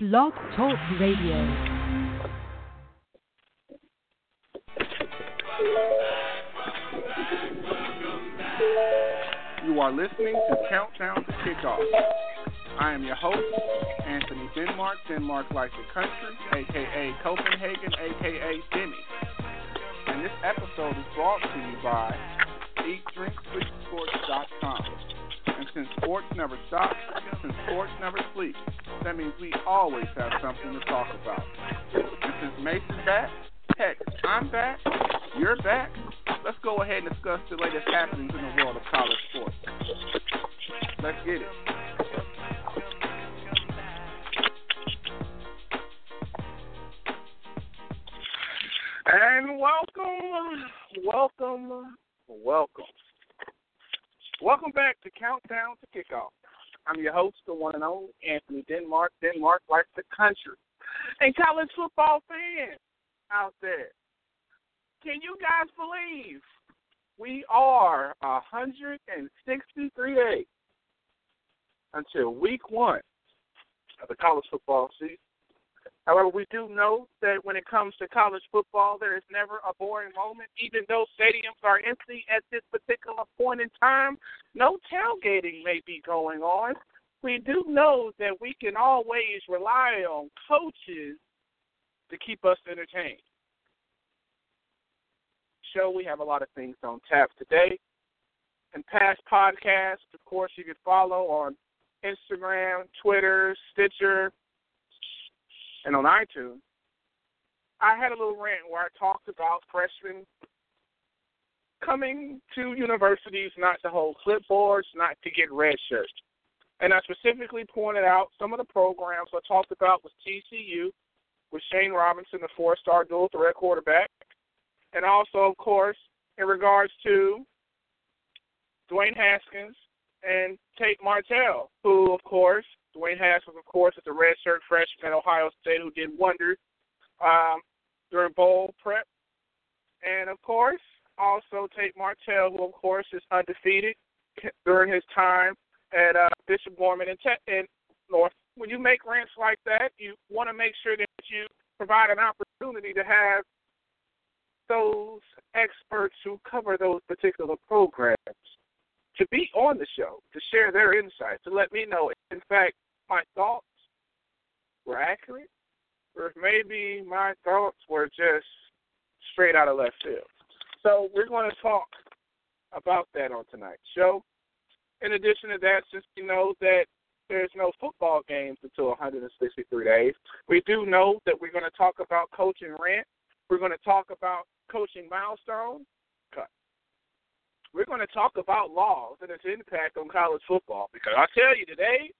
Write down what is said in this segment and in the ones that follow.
Blog Talk Radio. You are listening to Countdown to Kickoff. I am your host, Anthony Denmark, Denmark Like the Country, aka Copenhagen, aka Denny. And this episode is brought to you by EatDrinkSleepSports.com. Since sports never stop, since sports never sleep, that means we always have something to talk about. And since Mason's back, heck, I'm back, you're back, let's go ahead and discuss the latest happenings in the world of college sports. Let's get it. And welcome, welcome, welcome. Welcome back to Countdown to Kickoff. I'm your host, the one and only Anthony Denmark. Denmark like the country. And college football fans out there, can you guys believe we are 163 days until week one of the college football season? However, we do know that when it comes to college football, there is never a boring moment. Even though stadiums are empty at this particular point in time, no tailgating may be going on. We do know that we can always rely on coaches to keep us entertained. Show we have a lot of things on tap today. And past podcasts, of course, you can follow on Instagram, Twitter, Stitcher, and on iTunes, I had a little rant where I talked about freshmen coming to universities not to hold clipboards, not to get red. And I specifically pointed out some of the programs I talked about was TCU with Shawn Robinson, the four-star dual threat quarterback, and also, of course, in regards to Dwayne Haskins and Tate Martell, who, of course, Dwayne Haskins, of course, is a redshirt freshman at Ohio State who did wonders um, during bowl prep. And, of course, also Tate Martell, who, of course, is undefeated during his time at uh, Bishop Gorman and, Te- and North. When you make rants like that, you want to make sure that you provide an opportunity to have those experts who cover those particular programs to be on the show, to share their insights, to let me know, in fact, my thoughts were accurate, or if maybe my thoughts were just straight out of left field. So we're going to talk about that on tonight's show. In addition to that, since we know that there's no football games until 163 days, we do know that we're going to talk about coaching rent. We're going to talk about coaching milestones. Cut. We're going to talk about laws and its impact on college football because I tell you today,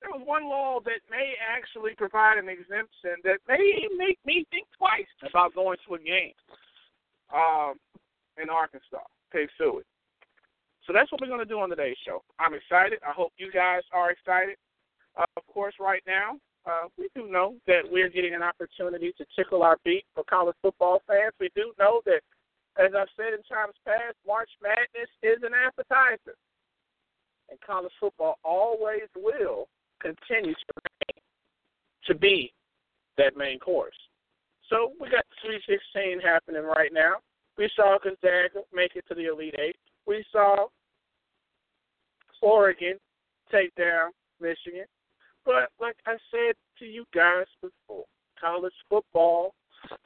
there was one law that may actually provide an exemption that may make me think twice about going to a game um, in Arkansas, Pig Sooie. So that's what we're going to do on today's show. I'm excited. I hope you guys are excited. Uh, of course, right now, uh, we do know that we're getting an opportunity to tickle our beat for college football fans. We do know that, as I've said in times past, March Madness is an appetizer. And college football always will continue to, be that main course. So we got the Sweet 16 happening right now. We saw Gonzaga make it to the Elite Eight. We saw Oregon take down Michigan. But like I said to you guys before, college football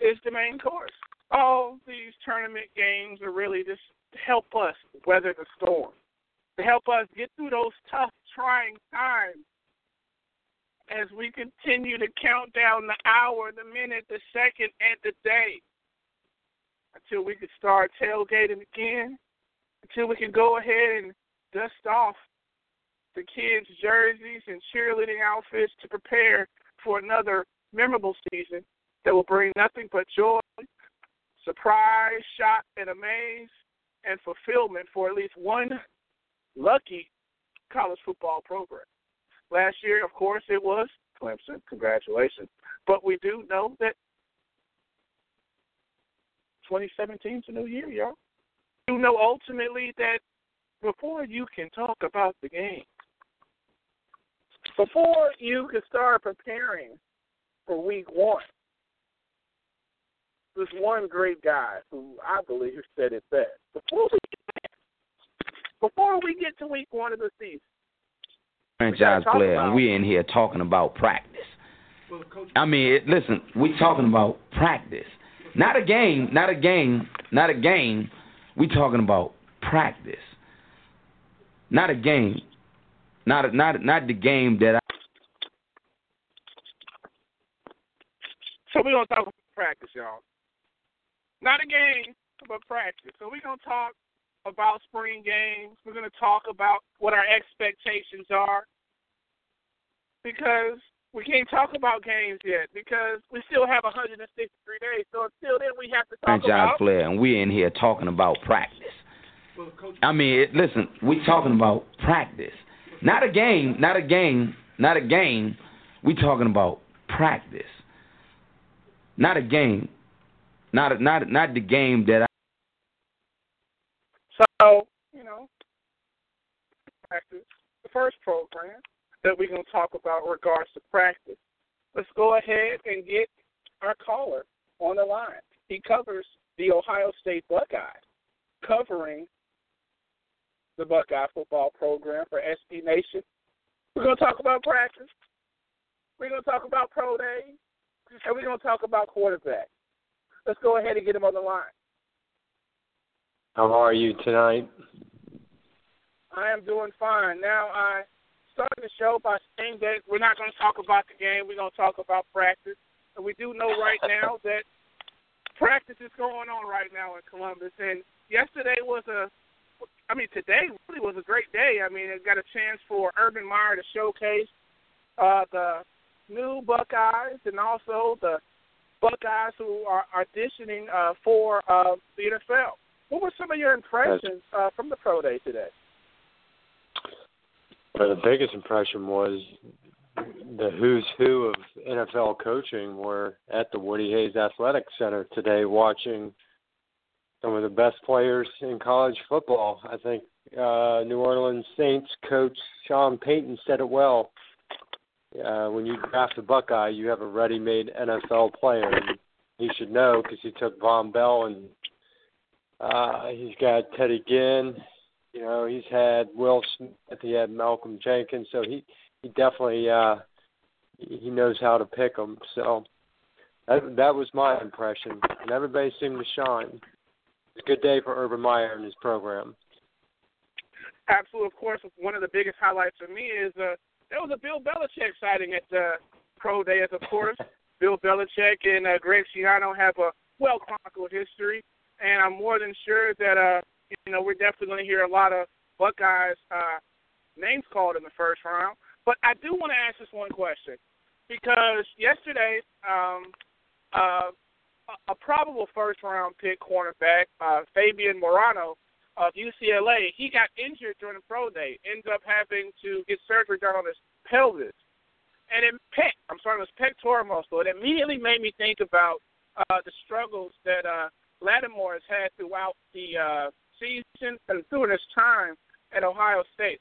is the main course. All these tournament games are really just to help us weather the storm, to help us get through those tough, trying times as we continue to count down the hour, the minute, the second, and the day until we can start tailgating again, until we can go ahead and dust off the kids' jerseys and cheerleading outfits to prepare for another memorable season that will bring nothing but joy, surprise, shock, and amaze, and fulfillment for at least one lucky college football program. Last year, of course, it was Clemson. Congratulations. But we do know that 2017 is a new year, y'all. You know ultimately that before you can talk about the game, before you can start preparing for week one, there's one great guy who I believe said it best. Before we get, before we get to week one of the season, franchise player, and we're in here talking about practice. I mean, listen, we're talking about practice, not a game, not a game, not a game. We're talking about practice, not a game, not a, not not the game that I. So we're gonna talk about practice, y'all. Not a game, but practice. So we're gonna talk about spring games. We're gonna talk about what our expectations are because we can't talk about games yet because we still have 163 days. So until then, we have to talk franchise about player, and we're in here talking about practice. I mean, it, listen, we're talking about practice, not a game, not a game, not a game. We're talking about practice, not a game, not a, not not the game that I. So you know, practice the first program that we're going to talk about regards to practice. Let's go ahead and get our caller on the line. He covers the Ohio State Buckeyes, covering the Buckeye football program for SB Nation. We're going to talk about practice. We're going to talk about pro days. And we're going to talk about quarterback. Let's go ahead and get him on the line. How are you tonight? I am doing fine. Now, I started the show by saying that we're not going to talk about the game. We're going to talk about practice. And we do know right now that practice is going on right now in Columbus. And yesterday was a, I mean, today really was a great day. I mean, it got a chance for Urban Meyer to showcase uh, the new Buckeyes and also the Buckeyes who are auditioning uh, for uh, the NFL. What were some of your impressions uh, from the pro day today? But the biggest impression was the who's who of NFL coaching were at the Woody Hayes Athletic Center today watching some of the best players in college football. I think uh, New Orleans Saints coach Sean Payton said it well. Uh, when you draft a Buckeye, you have a ready-made NFL player. And he should know because he took Vonn Bell and uh, he's got Teddy Ginn you know, he's had Will Smith, he had Malcolm Jenkins, so he he definitely uh he knows how to pick them. So that that was my impression, and everybody seemed to shine. It's a good day for Urban Meyer and his program. Absolutely, of course. One of the biggest highlights for me is uh, there was a Bill Belichick sighting at the pro day. As of course, Bill Belichick and uh, Greg Schiano have a well chronicled history, and I'm more than sure that uh, you know, we're definitely going to hear a lot of Buckeyes uh, names called in the first round. But I do want to ask this one question because yesterday, um, uh, a probable first round pick cornerback, uh, Fabian Moreau of UCLA, he got injured during the pro day, ends up having to get surgery done on his pelvis. And it pec, I'm sorry, it was pectoral muscle. It immediately made me think about uh, the struggles that uh, Lattimore has had throughout the uh, season and through his time at Ohio State.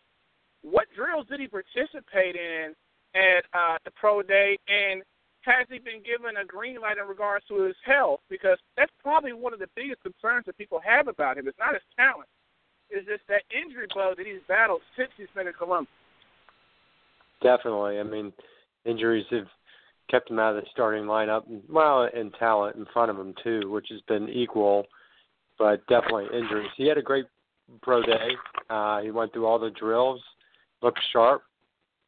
What drills did he participate in at uh, the pro day, and has he been given a green light in regards to his health? Because that's probably one of the biggest concerns that people have about him. It's not his talent; it's just that injury blow that he's battled since he's been in Columbus. Definitely. I mean, injuries have kept him out of the starting lineup. Well, and talent in front of him too, which has been equal but definitely injuries. He had a great pro day. Uh, he went through all the drills, looked sharp.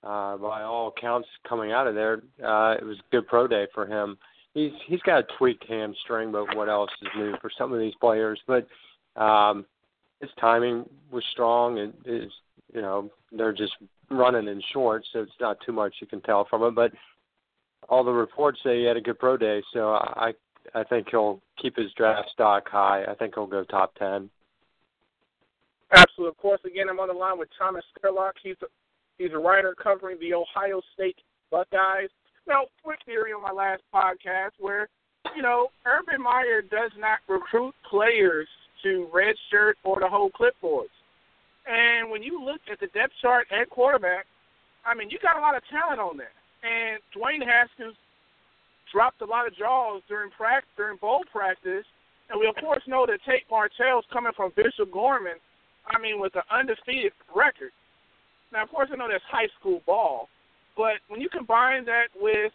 Uh, by all accounts, coming out of there, uh, it was a good pro day for him. He's he's got a tweaked hamstring, but what else is new for some of these players? But um, his timing was strong, and is you know they're just running in short, so it's not too much you can tell from it. But all the reports say he had a good pro day, so I I think he'll keep his draft stock high. I think he'll go top ten. Absolutely. Of course, again, I'm on the line with Thomas Skerlock. He's a, he's a writer covering the Ohio State Buckeyes. Now, quick theory on my last podcast where, you know, Urban Meyer does not recruit players to redshirt or to hold clipboards. And when you look at the depth chart at quarterback, I mean, you got a lot of talent on there. And Dwayne Haskins dropped a lot of jaws during practice, during bowl practice. And we, of course, know that Tate Martell's coming from Bishop Gorman, I mean, with an undefeated record. Now, of course, I know that's high school ball. But when you combine that with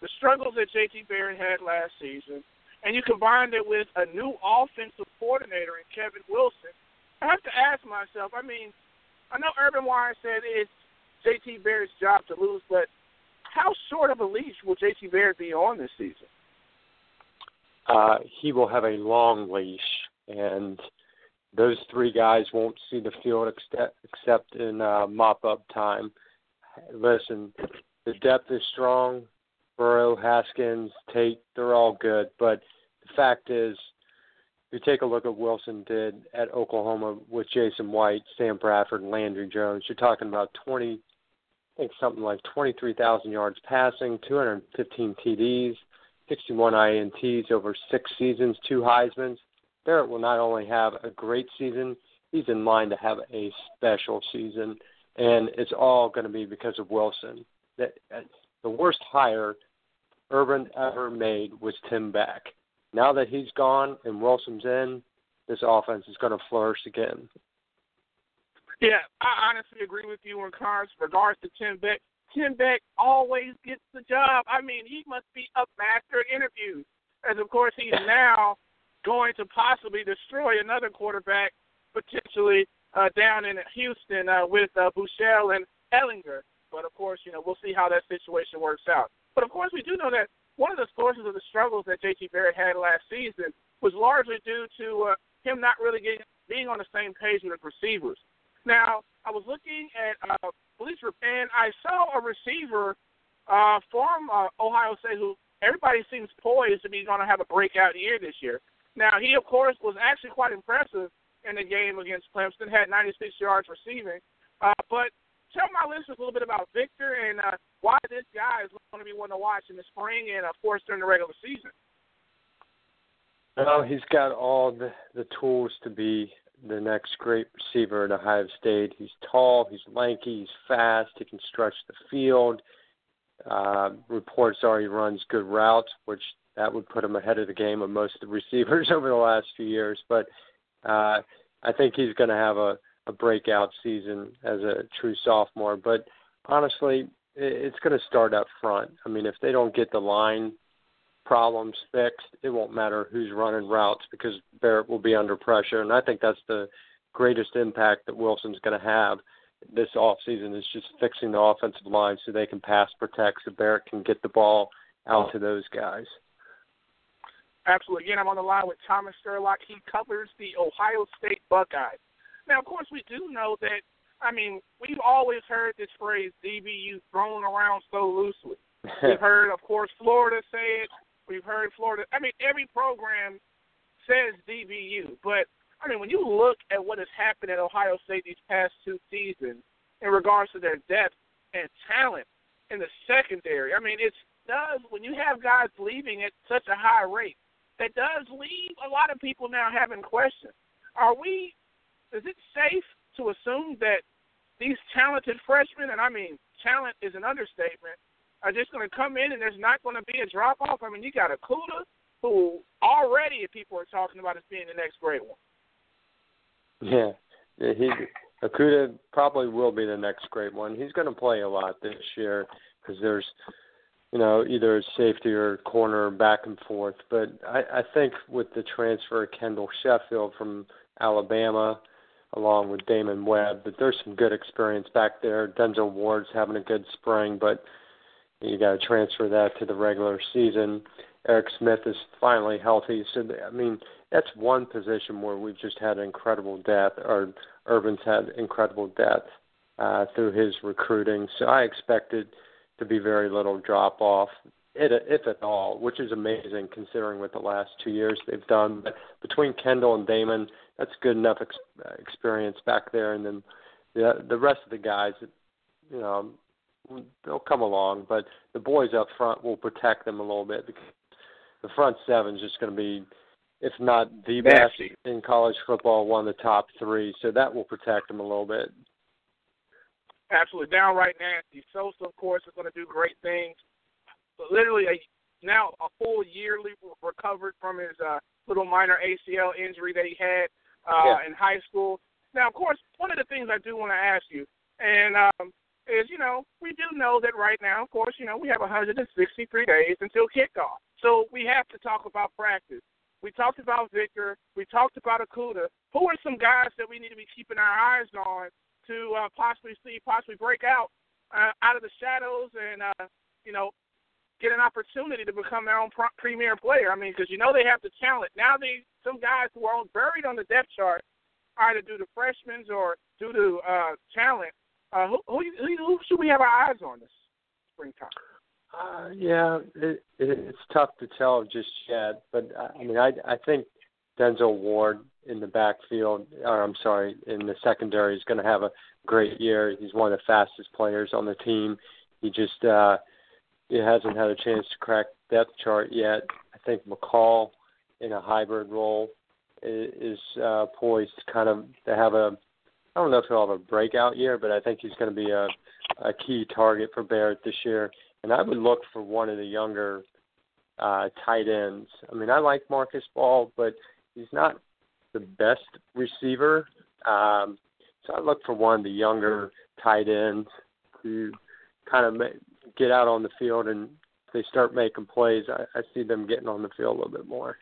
the struggles that J.T. Barrett had last season, and you combine it with a new offensive coordinator in Kevin Wilson, I have to ask myself. I mean, I know Urban Meyer said it's J.T. Barrett's job to lose, but how short of a leash will J.T. Barrett be on this season? Uh, he will have a long leash, and those three guys won't see the field except, except in uh, mop-up time. Listen, the depth is strong. Burrow, Haskins, Tate, they're all good, but the fact is, you take a look at Wilson did at Oklahoma with Jason White, Sam Bradford, and Landry Jones. You're talking about 20, I think something like 23,000 yards passing, 215 TDs, 61 INTs over six seasons, two Heisman's. Barrett will not only have a great season, he's in line to have a special season, and it's all going to be because of Wilson. That the worst hire Urban ever made was Tim Beck. Now that he's gone and Wilson's in, this offense is going to flourish again. Yeah, I honestly agree with you in regards to Tim Beck. Tim Beck always gets the job. I mean, he must be a master at interviews, as of course he's now going to possibly destroy another quarterback potentially uh, down in Houston uh, with uh, Buechele and Ehlinger. But of course, you know, we'll see how that situation works out. But of course, we do know that one of the sources of the struggles that J.T. Barrett had last season was largely due to uh, him not really getting being on the same page with the receivers. Now, I was looking at uh, Bleacher, and I saw a receiver uh, from uh, Ohio State who everybody seems poised to be going to have a breakout year this year. Now, he, of course, was actually quite impressive in the game against Clemson, had 96 yards receiving. Uh, but tell my listeners a little bit about Victor and uh, why this guy is going to be one to watch in the spring and, of course, during the regular season. Well, he's got all the, the tools to be the next great receiver at Ohio State. He's tall, he's lanky, he's fast, he can stretch the field. Uh, reports are he runs good routes, which that would put him ahead of the game of most of the receivers over the last few years. But uh, I think he's going to have a a breakout season as a true sophomore. But honestly, it's going to start up front. I mean, if they don't get the line problems fixed, it won't matter who's running routes because Barrett will be under pressure. And I think that's the greatest impact that Wilson's going to have this off season is just fixing the offensive line so they can pass protect so Barrett can get the ball out to those guys. Absolutely. Again, I'm on the line with Thomas Sherlock. He covers the Ohio State Buckeyes. Now, of course, we do know that. I mean, we've always heard this phrase DBU thrown around so loosely. we've heard, of course, Florida say it. We've heard Florida. I mean, every program says DBU, but I mean, when you look at what has happened at Ohio State these past two seasons in regards to their depth and talent in the secondary, I mean, it does when you have guys leaving at such a high rate, that does leave a lot of people now having questions. Are we is it safe to assume that these talented freshmen, and I mean talent is an understatement, are just going to come in and there's not going to be a drop off? I mean, you got Okudah, who already people are talking about as being the next great one. Yeah, yeah he Okudah probably will be the next great one. He's going to play a lot this year because there's, you know, either safety or corner back and forth. But I, I think with the transfer of Kendall Sheffield from Alabama, along with Damon Webb. But there's some good experience back there. Denzel Ward's having a good spring, but you got to transfer that to the regular season. Eric Smith is finally healthy, so I mean that's one position where we've just had incredible depth, or Urban's had incredible depth uh, through his recruiting. So I expected to be very little drop off, if at all, which is amazing considering what the last two years they've done. But between Kendall and Damon, that's good enough ex- experience back there, and then the the rest of the guys, you know, they'll come along, but the boys up front will protect them a little bit because the front seven is just going to be, if not the best in college football, one of the top three. So that will protect them a little bit. absolutely downright nasty. Bosa, of course, is going to do great things. But literally, a, now a full yearly recovered from his uh, little minor ACL injury that he had uh, yeah. in high school. Now, of course, one of the things I do want to ask you, and um, is you know we do know that right now, of course, you know we have 163 days until kickoff, so we have to talk about practice. We talked about Victor. We talked about Okudah. Who are some guys that we need to be keeping our eyes on to uh, possibly see, possibly break out uh, out of the shadows and uh, you know get an opportunity to become their own pro- premier player. I mean, because you know they have the talent. Now they some guys who are buried on the depth chart, either due to freshmen or due to uh, talent. Uh, who, who, who should we have our eyes on this springtime? Uh, yeah, it, it, it's tough to tell just yet, but I mean, I I think Denzel Ward in the backfield, or I'm sorry, in the secondary is going to have a great year. He's one of the fastest players on the team. He just uh, he hasn't had a chance to crack depth chart yet. I think McCall in a hybrid role is, is uh, poised to kind of to have a I don't know if he'll have a breakout year, but I think he's going to be a a key target for Barrett this year. And I would look for one of the younger uh, tight ends. I mean, I like Marcus Baugh, but he's not the best receiver. Um, so I look for one of the younger tight ends to kind of make, get out on the field and they start making plays. I, I see them getting on the field a little bit more.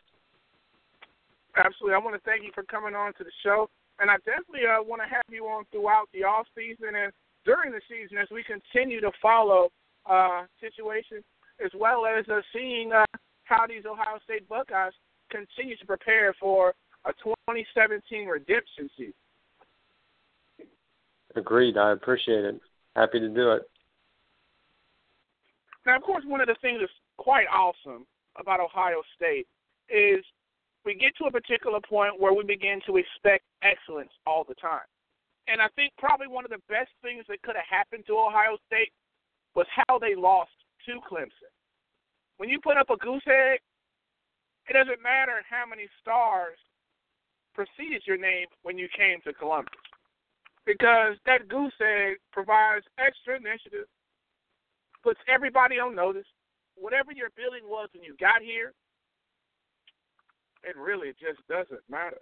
Absolutely. I want to thank you for coming on to the show, and I definitely uh, want to have you on throughout the off season and during the season as we continue to follow uh, situations as well as uh, seeing uh, how these Ohio State Buckeyes continue to prepare for a 2017 redemption season. Agreed. I appreciate it. Happy to do it. Now, of course, one of the things that's quite awesome about Ohio State is we get to a particular point where we begin to expect excellence all the time. And I think probably one of the best things that could have happened to Ohio State was how they lost to Clemson. When you put up a goose egg, it doesn't matter how many stars preceded your name when you came to Columbus. Because that goose egg provides extra initiative, puts everybody on notice. Whatever your billing was when you got here, it really just doesn't matter.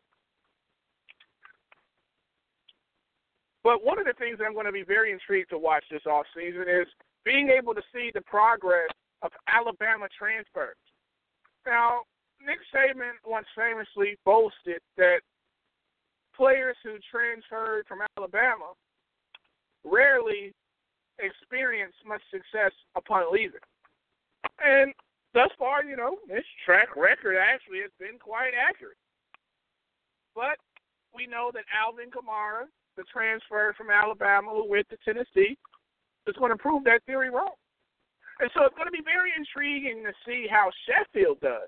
But one of the things I'm going to be very intrigued to watch this off season is being able to see the progress of Alabama transfers. Now, Nick Saban once famously boasted that players who transferred from Alabama rarely experience much success upon leaving. And thus far, you know, this track record actually has been quite accurate. But we know that Alvin Kamara, the transfer from Alabama who went to Tennessee, is going to prove that theory wrong. And so it's going to be very intriguing to see how Sheffield does.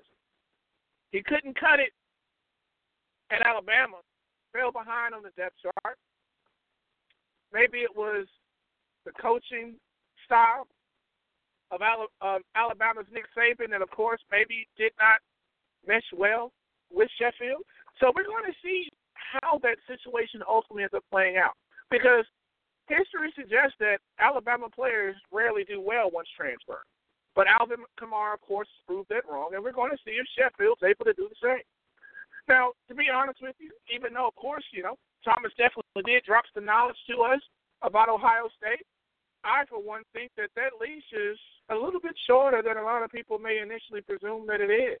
He couldn't cut it at Alabama, fell behind on the depth chart. Maybe it was the coaching style of Alabama's Nick Saban, and of course, maybe did not mesh well with Sheffield. So we're going to see how that situation ultimately ends up playing out. Because history suggests that Alabama players rarely do well once transferred. But Alvin Kamara, of course, proved that wrong, and we're going to see if Sheffield's able to do the same. Now, to be honest with you, even though, of course, you know, Thomas definitely did drop the knowledge to us about Ohio State, I, for one, think that that leash is a little bit shorter than a lot of people may initially presume that it is.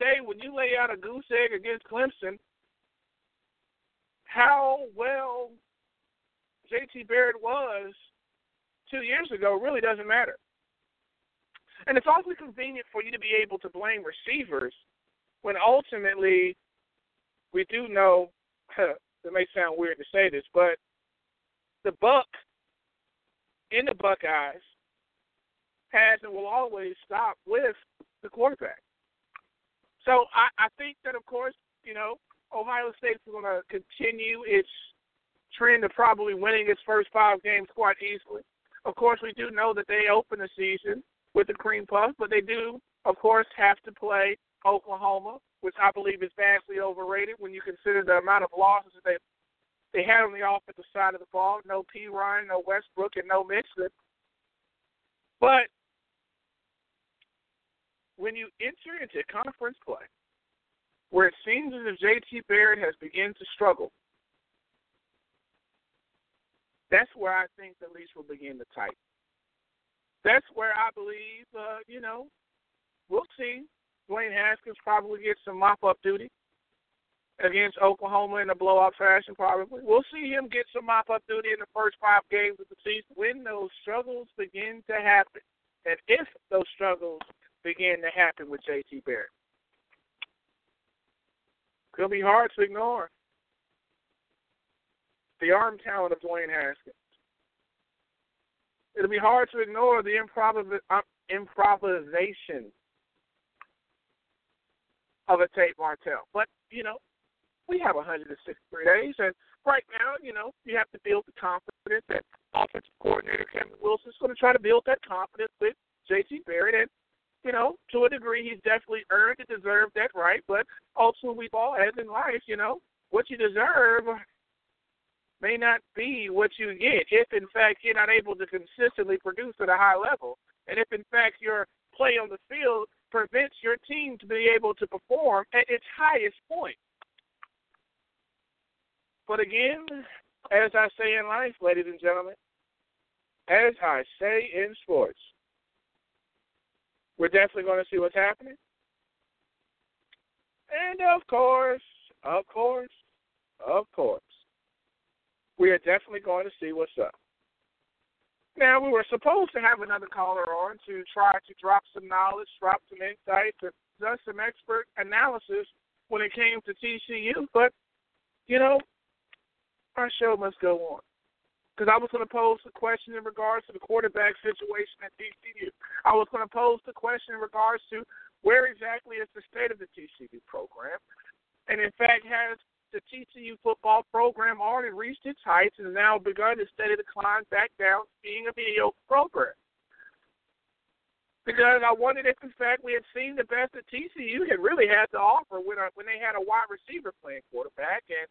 Dave, when you lay out a goose egg against Clemson, how well JT Barrett was two years ago really doesn't matter. And it's awfully convenient for you to be able to blame receivers when ultimately we do know it may sound weird to say this, but the buck in the Buckeyes has and will always stop with the quarterback. So I, I think that of course, you know, Ohio State's going to continue its trend of probably winning its first five games quite easily. Of course, we do know that they open the season with the cream puff, but they do, of course, have to play Oklahoma, which I believe is vastly overrated when you consider the amount of losses that they they had on the offensive side of the ball. No Perine, no Westbrook, and no Mitchell. But when you enter into conference play, where it seems as if JT Barrett has begun to struggle, that's where I think the leash will begin to tighten. That's where I believe, uh, you know, we'll see. Dwayne Haskins probably gets some mop up duty against Oklahoma in a blowout fashion, probably. We'll see him get some mop up duty in the first five games of the season when those struggles begin to happen. And if those struggles begin to happen with JT Barrett. It'll be hard to ignore the arm talent of Dwayne Haskins. It'll be hard to ignore the improv- uh, improvisation of a Tate Martell. But, you know, we have 163 days, and right now, you know, you have to build the confidence that offensive coordinator Kevin Wilson is going to try to build that confidence with J.T. Barrett. And, you know, to a degree, he's definitely earned and deserved that right. But ultimately, we've all as in life, you know, what you deserve may not be what you get if, in fact, you're not able to consistently produce at a high level. And if, in fact, your play on the field prevents your team to be able to perform at its highest point. But again, as I say in life, ladies and gentlemen, as I say in sports, we're definitely going to see what's happening. And of course, of course, of course, we are definitely going to see what's up. Now, we were supposed to have another caller on to try to drop some knowledge, drop some insights, and do some expert analysis when it came to TCU, but, you know, our show must go on. Because I was going to pose the question in regards to the quarterback situation at TCU. I was going to pose the question in regards to where exactly is the state of the TCU program. And in fact, has the TCU football program already reached its heights and now begun to steady decline back down being a mediocre program? Because I wondered if, in fact, we had seen the best that TCU had really had to offer when, uh, when they had a wide receiver playing quarterback. And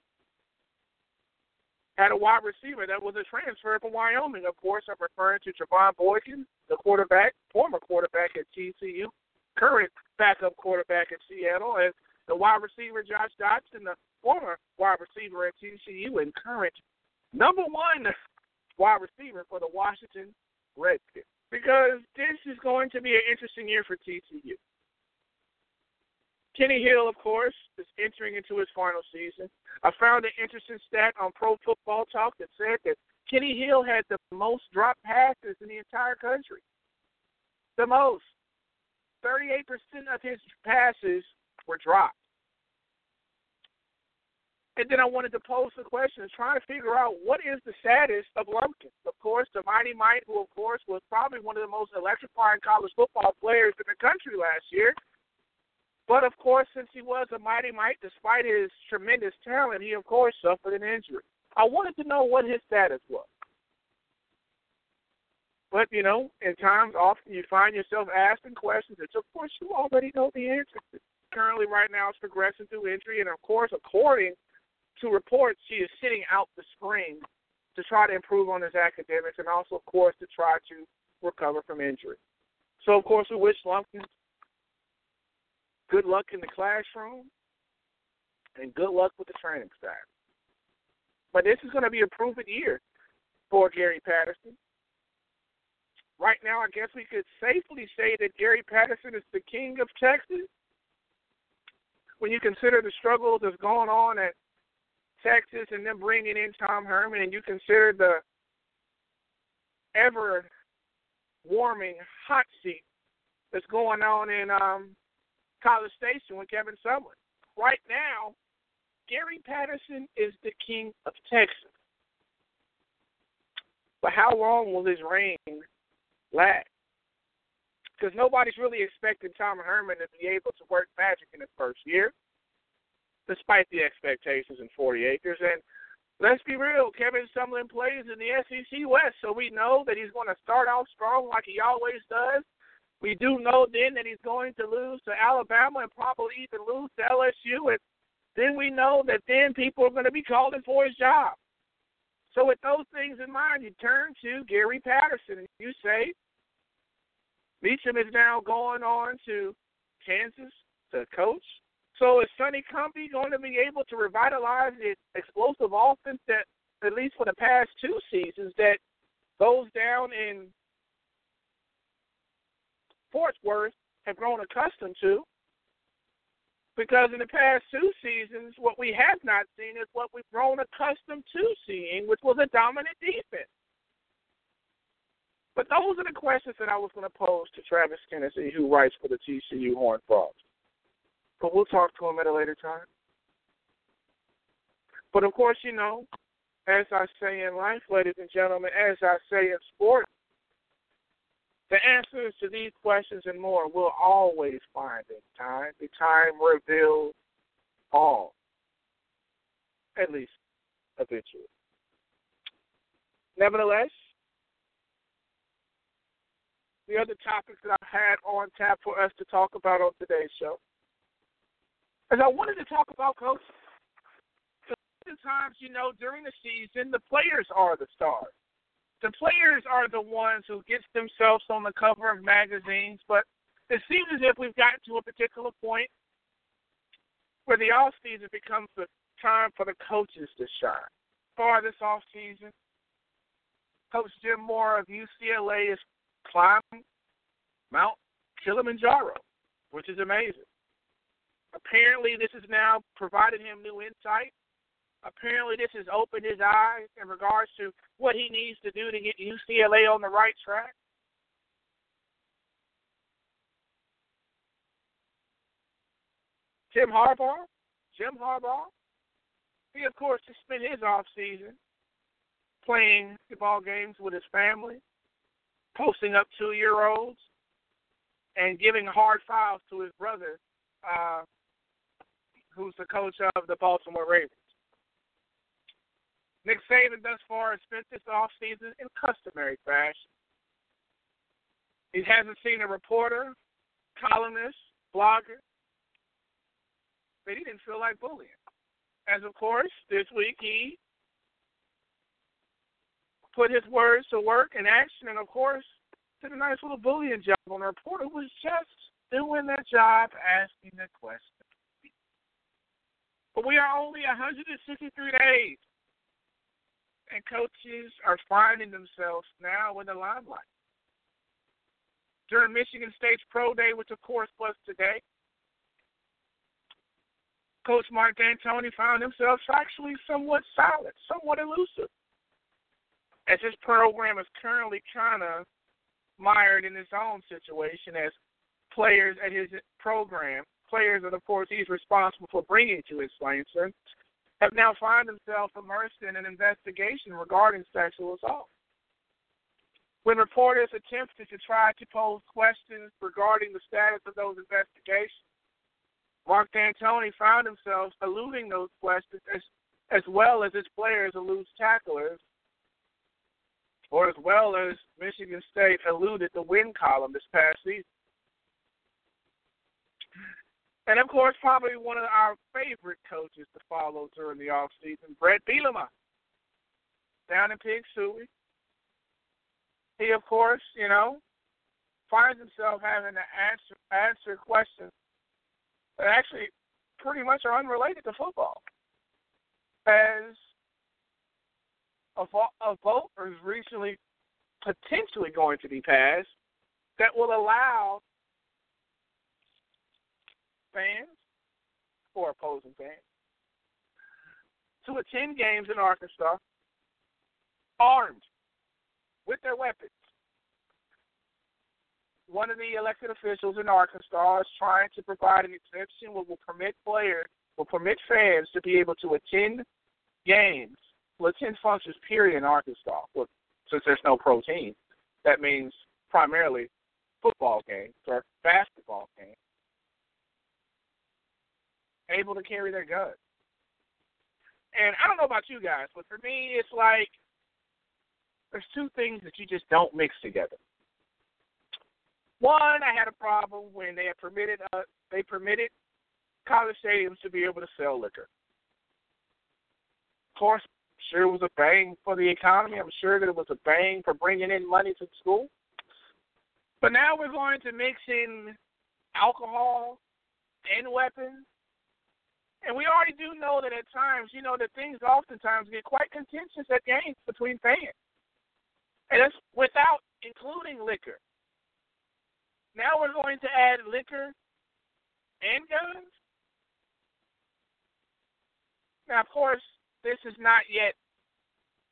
had a wide receiver that was a transfer from Wyoming. Of course, I'm referring to Trevone Boykin, the quarterback, former quarterback at TCU, current backup quarterback at Seattle, and the wide receiver Josh Doctson, the former wide receiver at TCU, and current number one wide receiver for the Washington Redskins. Because this is going to be an interesting year for TCU. Kenny Hill, of course, is entering into his final season. I found an interesting stat on Pro Football Talk that said that Kenny Hill had the most dropped passes in the entire country. The most. 38% of his passes were dropped. And then I wanted to pose the question, trying to figure out what is the status of Lumpkin. Of course, the Mighty Mite, who of course was probably one of the most electrifying college football players in the country last year, but of course, since he was a mighty mite, despite his tremendous talent, he of course suffered an injury. I wanted to know what his status was. But you know, in times often you find yourself asking questions that of course you already know the answer to. Currently, right now, it's progressing through injury, and of course, according to reports, he is sitting out the spring to try to improve on his academics, and also, of course, to try to recover from injury. So, of course, we wish Lumpkins good luck in the classroom, and good luck with the training staff. But this is going to be a proven year for Gary Patterson. Right now, I guess we could safely say that Gary Patterson is the king of Texas. When you consider the struggle that's going on at Texas and then bringing in Tom Herman, and you consider the ever warming hot seat that's going on in um, College Station with Kevin Sumlin. Right now, Gary Patterson is the king of Texas. But how long will his reign last? Because nobody's really expecting Tom Herman to be able to work magic in his first year, despite the expectations in 40 acres. And let's be real, Kevin Sumlin plays in the SEC West, so we know that he's going to start off strong like he always does. We do know then that he's going to lose to Alabama and probably even lose to LSU. And then we know that then people are going to be calling for his job. So with those things in mind, you turn to Gary Patterson and you say, Meacham is now going on to Kansas to coach. So is Sonny Cumbie going to be able to revitalize the explosive offense that, at least for the past two seasons, that goes down in Fort Worth have grown accustomed to? Because in the past two seasons, what we have not seen is what we've grown accustomed to seeing, which was a dominant defense. But those are the questions that I was going to pose to Travis Kennedy, who writes for the TCU Horned Frogs. But we'll talk to him at a later time. But of course, you know, as I say in life, ladies and gentlemen, as I say in sports, the answers to these questions and more we'll always find in time. The time reveals all, at least eventually. Nevertheless, the other topics that I've had on tap for us to talk about on today's show is I wanted to talk about coach. Sometimes, you know, during the season, the players are the stars the players are the ones who gets themselves on the cover of magazines, but it seems as if we've gotten to a particular point where the off season becomes the time for the coaches to shine. For this off season, Coach Jim Mora of UCLA is climbing Mount Kilimanjaro, which is amazing. Apparently, this has now provided him new insight apparently this has opened his eyes in regards to what he needs to do to get UCLA on the right track. Jim Harbaugh, Jim Harbaugh, he of course has spent his off season playing ball games with his family, posting up two year olds, and giving hard fouls to his brother, uh, who's the coach of the Baltimore Ravens. Nick Saban thus far has spent this offseason in customary fashion. He hasn't seen a reporter, columnist, blogger, but he didn't feel like bullying. As of course, this week he put his words to work in action, and of course, did a nice little bullying job on a reporter who was just doing their job asking the question. But we are only 163 days and coaches are finding themselves now in the limelight. During Michigan State's Pro Day, which of course was today, Coach Mark Dantonio found himself actually somewhat silent, somewhat elusive, as his program is currently kind of mired in his own situation as players at his program, players that of course he's responsible for bringing to East Lansing, have now found themselves immersed in an investigation regarding sexual assault. When reporters attempted to try to pose questions regarding the status of those investigations, Mark Dantonio found himself eluding those questions as, as well as his players elude tacklers, or as well as Michigan State eluded the win column this past season. And of course, probably one of our favorite coaches to follow during the off season, Bret Bielema, down in Pig Sooie. He, of course, you know, finds himself having to answer answer questions that actually pretty much are unrelated to football. As a, a vote is recently potentially going to be passed that will allow fans or opposing fans to attend games in Arkansas armed with their weapons. One of the elected officials in Arkansas is trying to provide an exemption that will permit players, will permit fans to be able to attend games, will attend functions, period, in Arkansas. Well, since there's no pro team, that means primarily football games or basketball games able to carry their guns. And I don't know about you guys, but for me, it's like there's two things that you just don't mix together. One, I had a problem when they had permitted uh, they permitted college stadiums to be able to sell liquor. Of course, sure it was a bang for the economy. I'm sure that it was a bang for bringing in money to the school. But now we're going to mix in alcohol and weapons. And we already do know that at times, you know, that things oftentimes get quite contentious at games between fans. And that's without including liquor. Now we're going to add liquor and guns. Now, of course, this is not yet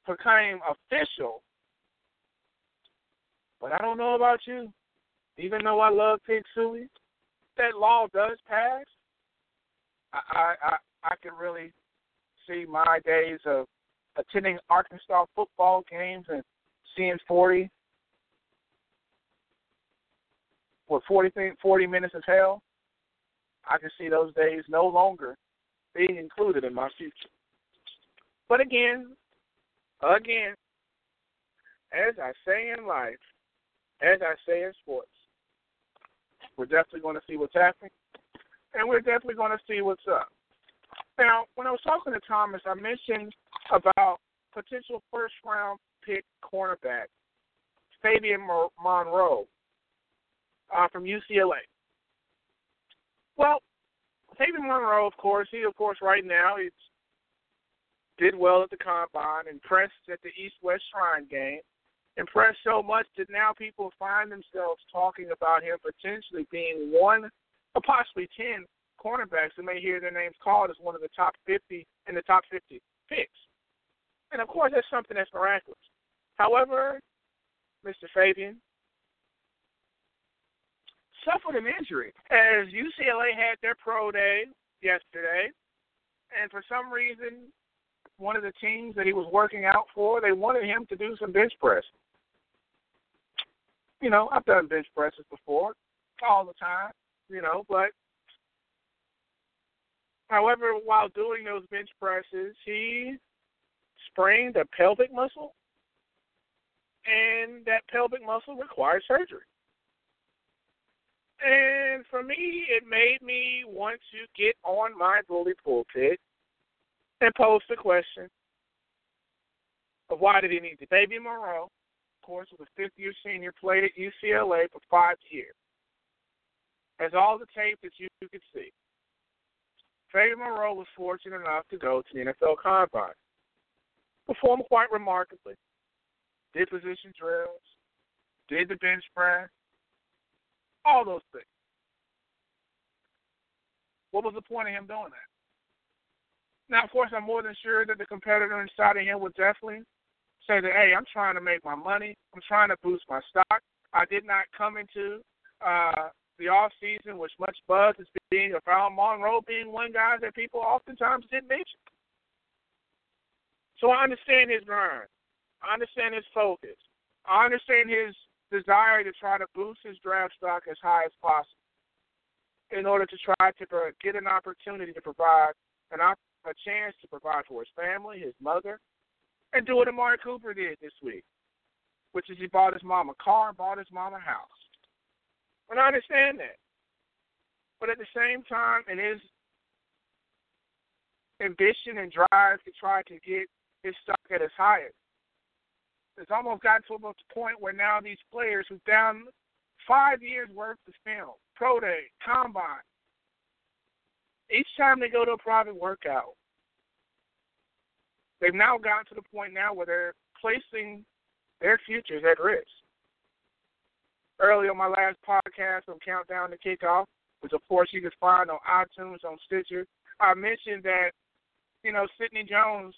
become official, but I don't know about you. Even though I love Pig Sooie, that law does pass. I I I can really see my days of attending Arkansas football games and seeing 40 what 40, 40 minutes of hell. I can see those days no longer being included in my future. But again, again, as I say in life, as I say in sports, we're definitely going to see what's happening, and we're definitely going to see what's up. Now, when I was talking to Thomas, I mentioned about potential first round pick cornerback Fabian Moreau uh, from UCLA. Well, Fabian Moreau, of course, he of course right now he did well at the combine, impressed at the East West Shrine game, impressed so much that now people find themselves talking about him potentially being one or possibly ten cornerbacks that may hear their names called as one of the top 50 in the top 50 picks. And of course, that's something that's miraculous. However, Mr. Fabian suffered an injury as UCLA had their pro day yesterday, and for some reason one of the teams that he was working out for, they wanted him to do some bench press. You know, I've done bench presses before, all the time, you know, but however, while doing those bench presses, he sprained a pelvic muscle, and that pelvic muscle required surgery. And for me, it made me want to get on my bully pulpit and posed the question of why did he need to. Baby Moreau, of course, was a fifth year senior, played at UCLA for five years. Has all the tape that you could see. Fabian Moreau was fortunate enough to go to the NFL Combine. Performed quite remarkably. Did position drills, did the bench press, all those things. What was the point of him doing that? Now, of course, I'm more than sure that the competitor inside of him would definitely say that, hey, I'm trying to make my money. I'm trying to boost my stock. I did not come into uh, the off season with much buzz as being about Moreau being one guy that people oftentimes didn't mention. So I understand his grind. I understand his focus. I understand his desire to try to boost his draft stock as high as possible in order to try to get an opportunity to provide an op- a chance to provide for his family, his mother, and do what Amari Cooper did this week, which is he bought his mom a car, bought his mom a house. And I understand that. But at the same time, in his ambition and drive to try to get his stock at its highest, it's almost gotten to a point where now these players who've down five years worth of film, pro day, combine, each time they go to a private workout, they've now gotten to the point now where they're placing their futures at risk. Early on my last podcast on Countdown to Kickoff, which of course you can find on iTunes, on Stitcher, I mentioned that, you know, Sidney Jones,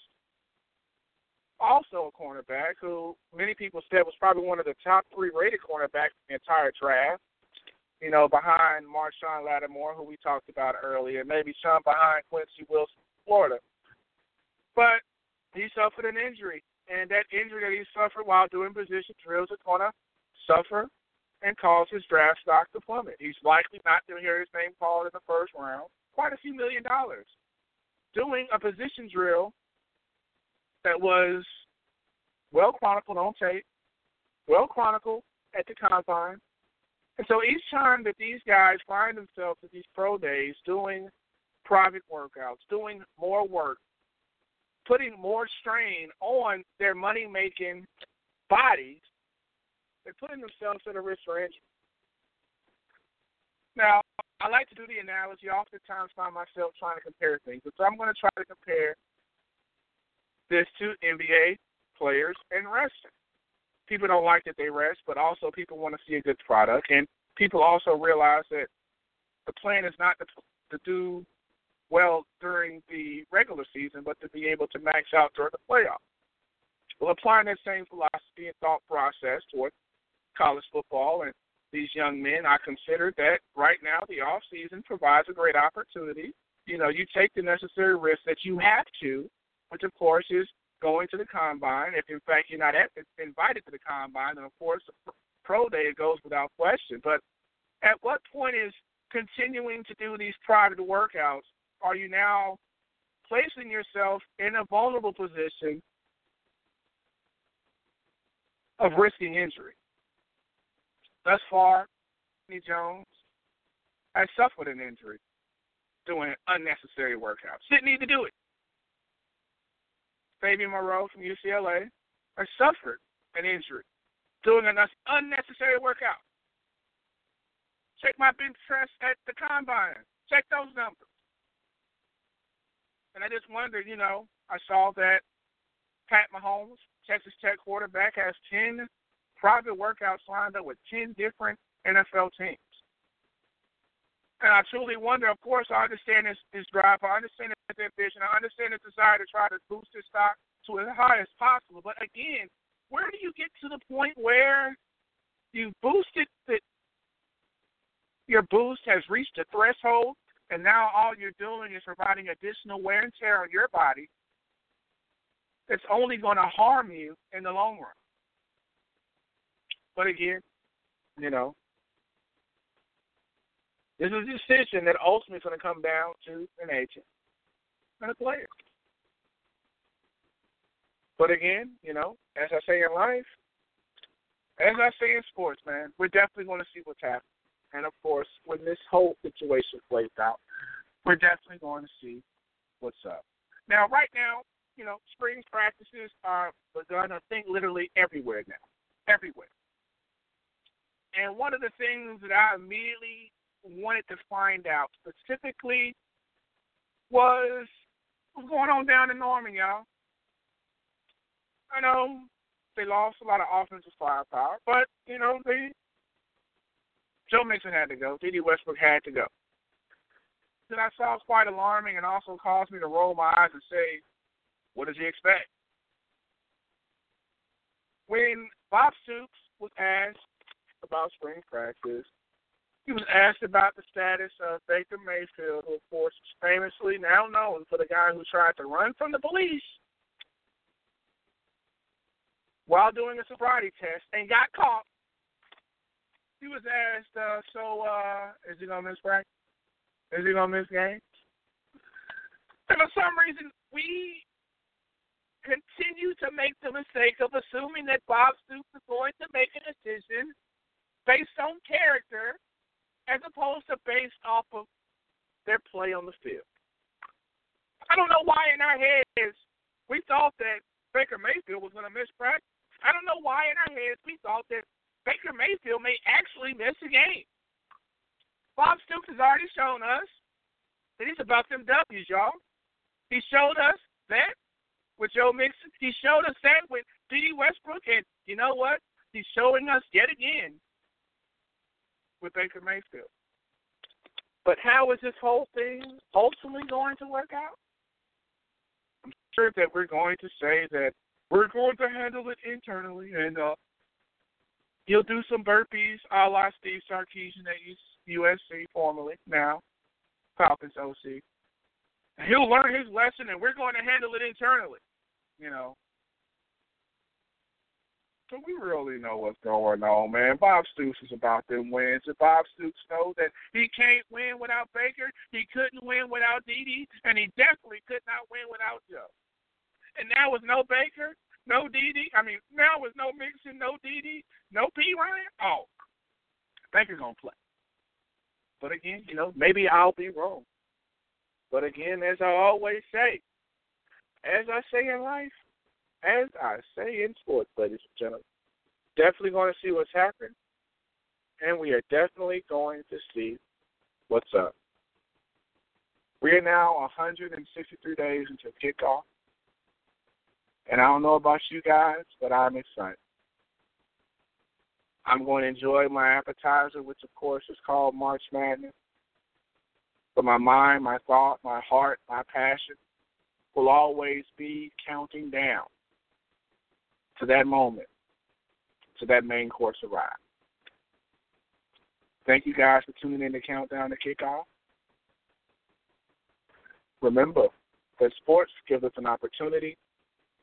also a cornerback who many people said was probably one of the top three rated cornerbacks in the entire draft you know, behind Marshon Lattimore, who we talked about earlier, maybe some behind Quincy Wilson, Florida. But he suffered an injury, and that injury that he suffered while doing position drills is going to suffer and cause his draft stock to plummet. He's likely not to hear his name called in the first round, quite a few million dollars, doing a position drill that was well chronicled on tape, well chronicled at the combine, and so each time that these guys find themselves at these pro days doing private workouts, doing more work, putting more strain on their money making bodies, they're putting themselves at a risk for injury. Now, I like to do the analogy. I oftentimes find myself trying to compare things. So I'm going to try to compare this to NBA players and wrestling. People don't like that they rest, but also people want to see a good product. And people also realize that the plan is not to, to do well during the regular season, but to be able to max out during the playoffs. Well, applying that same philosophy and thought process toward college football and these young men, I consider that right now the off season provides a great opportunity. You know, you take the necessary risks that you have to, which of course is going to the combine. If in fact you're not invited to the combine, then of course pro day it goes without question. But at what point is continuing to do these private workouts? Are you now placing yourself in a vulnerable position of risking injury? Thus far, Anthony Jones has suffered an injury doing unnecessary workouts. Didn't need to do it. Fabian Moreau from UCLA has suffered an injury doing an unnecessary workout. Check my bench press at the combine. Check those numbers. And I just wondered, you know, I saw that Pat Mahomes, Texas Tech quarterback, has 10 private workouts lined up with 10 different NFL teams. And I truly wonder, of course, I understand his, his drive, I understand his ambition, I understand his desire to try to boost his stock to as high as possible. But again, where do you get to the point where you boosted the your boost has reached a threshold and now all you're doing is providing additional wear and tear on your body that's only going to harm you in the long run. But again, you know, this is a decision that ultimately is going to come down to an agent and a player. But again, you know, as I say in life, as I say in sports, man, we're definitely going to see what's happening. And of course, when this whole situation plays out, we're definitely going to see what's up. Now, right now, you know, spring practices are begun, I think, literally everywhere now. Everywhere. And one of the things that I immediately wanted to find out specifically was what's going on down in Norman, y'all. I know they lost a lot of offensive firepower, but you know they Joe Mixon had to go. Dede Westbrook had to go. That I saw was quite alarming and also caused me to roll my eyes and say, "What does he expect?" When Bob Stoops was asked about spring practice. He was asked about the status of Baker Mayfield, who, of course, is famously now known for the guy who tried to run from the police while doing a sobriety test and got caught. He was asked, uh, so uh, is he going to miss practice? Is he going to miss games? And for some reason, we continue to make the mistake of assuming that Bob Stoops is going to make a decision based on character as opposed to based off of their play on the field. I don't know why in our heads we thought that Baker Mayfield was going to miss practice. I don't know why in our heads we thought that Baker Mayfield may actually miss a game. Bob Stoops has already shown us that he's about them W's, y'all. He showed us that with Joe Mixon. He showed us that with Dede Westbrook, and you know what? He's showing us yet again with Baker Mayfield. But how is this whole thing ultimately going to work out? I'm sure that we're going to say that we're going to handle it internally, and uh, he'll do some burpees a la Steve Sarkisian at USC formerly, now Falcons OC. He'll learn his lesson, and we're going to handle it internally. You know, so we really know what's going on, man. Bob Stoops is about them wins. If Bob Stoops knows that he can't win without Baker, he couldn't win without Dede, and he definitely could not win without Joe. And now with no Baker, no Dede, I mean, now with no Mixon, no Dede, no Perine, oh, Baker's going to play. But again, you know, maybe I'll be wrong. But again, as I always say, as I say in life, as I say in sports, ladies and gentlemen, definitely going to see what's happening, and we are definitely going to see what's up. We are now 163 days until kickoff, and I don't know about you guys, but I'm excited. I'm going to enjoy my appetizer, which of course is called March Madness. But my mind, my thought, my heart, my passion will always be counting down to that moment, to that main course arrive. Thank you guys for tuning in to Countdown to Kickoff. Remember that sports gives us an opportunity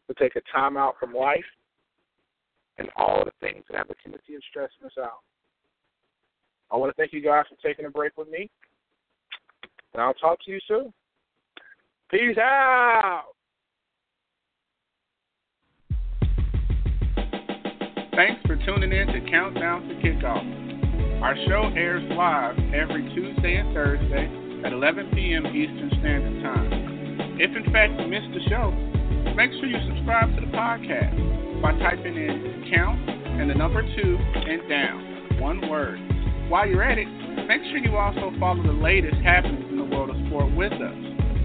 to take a time out from life and all of the things that have a tendency of stressing us out. I want to thank you guys for taking a break with me. And I'll talk to you soon. Peace out. Thanks for tuning in to Countdown to Kickoff. Our show airs live every Tuesday and Thursday at 11 p.m. Eastern Standard Time. If in fact you missed the show, make sure you subscribe to the podcast by typing in count and the number two and down, one word. While you're at it, make sure you also follow the latest happenings in the world of sport with us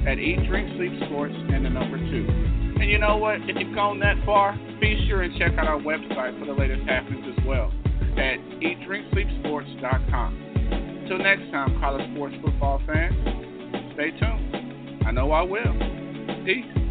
at Eat, Drink, Sleep Sports and the number two. And you know what? If you've gone that far, be sure and check out our website for the latest happenings as well at eatdrinksleepsports.com. Until next time, college sports football fans, stay tuned. I know I will. Peace.